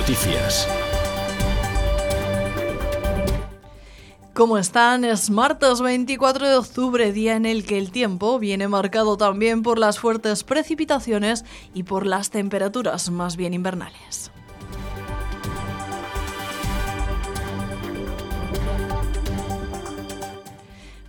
Noticias. ¿Cómo están? Es martes 24 de octubre, día en el que el tiempo viene marcado también por las fuertes precipitaciones y por las temperaturas más bien invernales.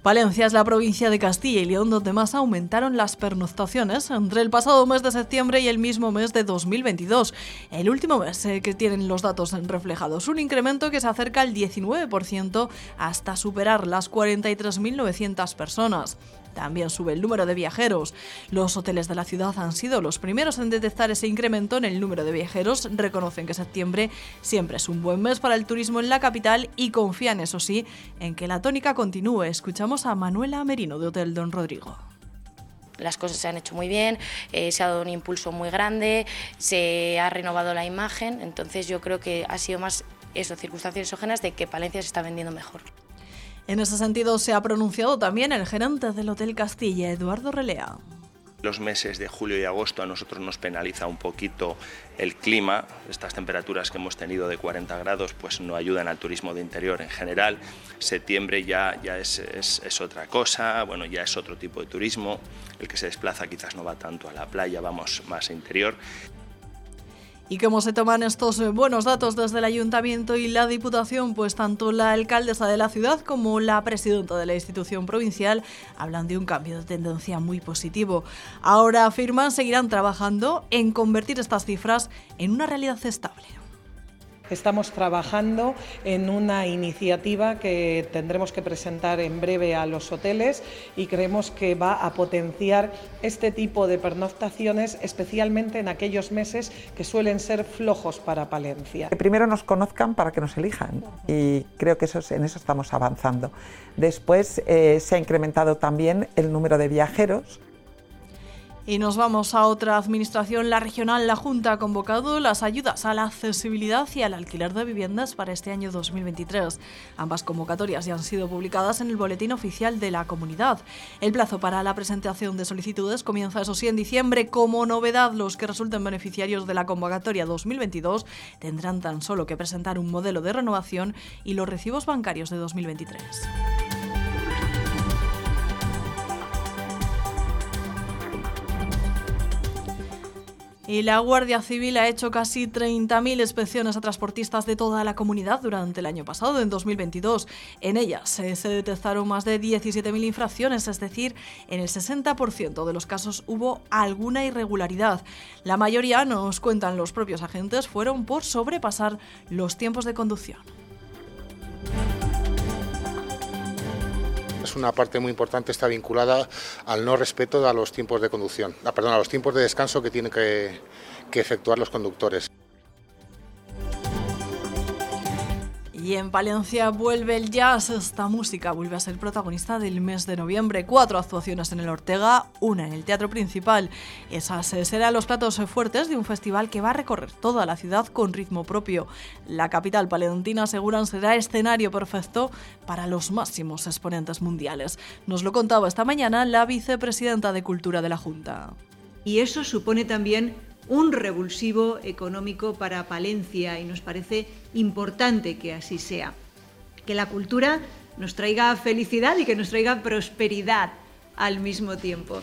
Palencia es la provincia de Castilla y León donde más aumentaron las pernoctaciones entre el pasado mes de septiembre y el mismo mes de 2022, el último mes eh, que tienen los datos reflejados, un incremento que se acerca al 19% hasta superar las 43.900 personas. También sube el número de viajeros. Los hoteles de la ciudad han sido los primeros en detectar ese incremento en el número de viajeros. Reconocen que septiembre siempre es un buen mes para el turismo en la capital y confían, eso sí, en que la tónica continúe. Escuchamos a Manuela Merino de Hotel Don Rodrigo las cosas se han hecho muy bien, eh, se ha dado un impulso muy grande, se ha renovado la imagen, entonces yo creo que ha sido más eso, circunstancias exógenas de que Palencia se está vendiendo mejor. En ese sentido se ha pronunciado también el gerente del Hotel Castilla, Eduardo Relea. Los meses de julio y agosto a nosotros nos penaliza un poquito el clima. Estas temperaturas que hemos tenido de 40 grados pues no ayudan al turismo de interior en general. Septiembre ya, ya es, es otra cosa, bueno, ya es otro tipo de turismo. El que se desplaza quizás no va tanto a la playa, vamos más a interior. ¿Y cómo se toman estos eh, buenos datos desde el ayuntamiento y la diputación? Pues tanto la alcaldesa de la ciudad como la presidenta de la institución provincial hablan de un cambio de tendencia muy positivo. Ahora afirman seguirán trabajando en convertir estas cifras en una realidad estable. Estamos trabajando en una iniciativa que tendremos que presentar en breve a los hoteles y creemos que va a potenciar este tipo de pernoctaciones, especialmente en aquellos meses que suelen ser flojos para Palencia. Que primero nos conozcan para que nos elijan y creo que en eso estamos avanzando. Después eh, se ha incrementado también el número de viajeros y nos vamos a otra administración, la regional. La Junta ha convocado las ayudas a la accesibilidad y al alquiler de viviendas para este año 2023. Ambas convocatorias ya han sido publicadas en el Boletín Oficial de la Comunidad. El plazo para la presentación de solicitudes comienza, eso sí, en diciembre. Como novedad, los que resulten beneficiarios de la convocatoria 2022 tendrán tan solo que presentar un modelo de renovación y los recibos bancarios de 2023. Y la Guardia Civil ha hecho casi 30.000 inspecciones a transportistas de toda la comunidad durante el año pasado, en 2022. En ellas se detectaron más de 17.000 infracciones, es decir, en el 60% de los casos hubo alguna irregularidad. La mayoría, nos cuentan los propios agentes, fueron por sobrepasar los tiempos de conducción. Una parte muy importante, está vinculada al no respeto a los tiempos de conducción, ah, perdón, a los tiempos de descanso que tienen que efectuar los conductores. Y en Palencia vuelve el jazz. Esta música vuelve a ser protagonista del mes de noviembre. Cuatro actuaciones en el Ortega, una en el Teatro Principal. Esas eh, serán los platos fuertes de un festival que va a recorrer toda la ciudad con ritmo propio. La capital palentina aseguran será escenario perfecto para los máximos exponentes mundiales. Nos lo contaba esta mañana la vicepresidenta de Cultura de la Junta. Y eso supone también un revulsivo económico para Palencia y nos parece importante que así sea. Que la cultura nos traiga felicidad y que nos traiga prosperidad al mismo tiempo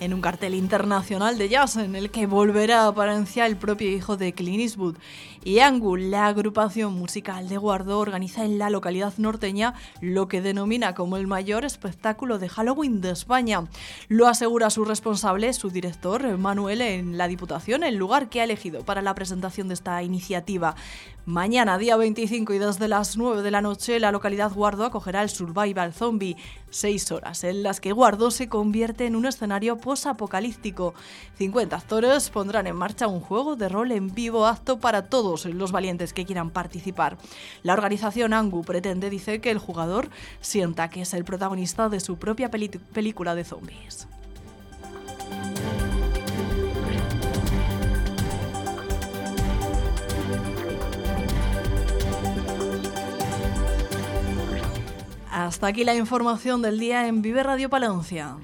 en un cartel internacional de jazz en el que volverá a aparecer el propio hijo de Clint Eastwood. Y Angul, la agrupación musical de Guardo, organiza en la localidad norteña lo que denomina como el mayor espectáculo de Halloween de España. Lo asegura su responsable, su director, Manuel, en la Diputación, el lugar que ha elegido para la presentación de esta iniciativa. Mañana, día 25 y desde las 9 de la noche, la localidad Guardo acogerá el Survival Zombie, seis horas en las que Guardo se convierte en un escenario post-apocalíptico. 50 actores pondrán en marcha un juego de rol en vivo apto para todos los valientes que quieran participar. La organización Angu pretende, dice, que el jugador sienta que es el protagonista de su propia película de zombies. Hasta aquí la información del día en Vive Radio Palencia.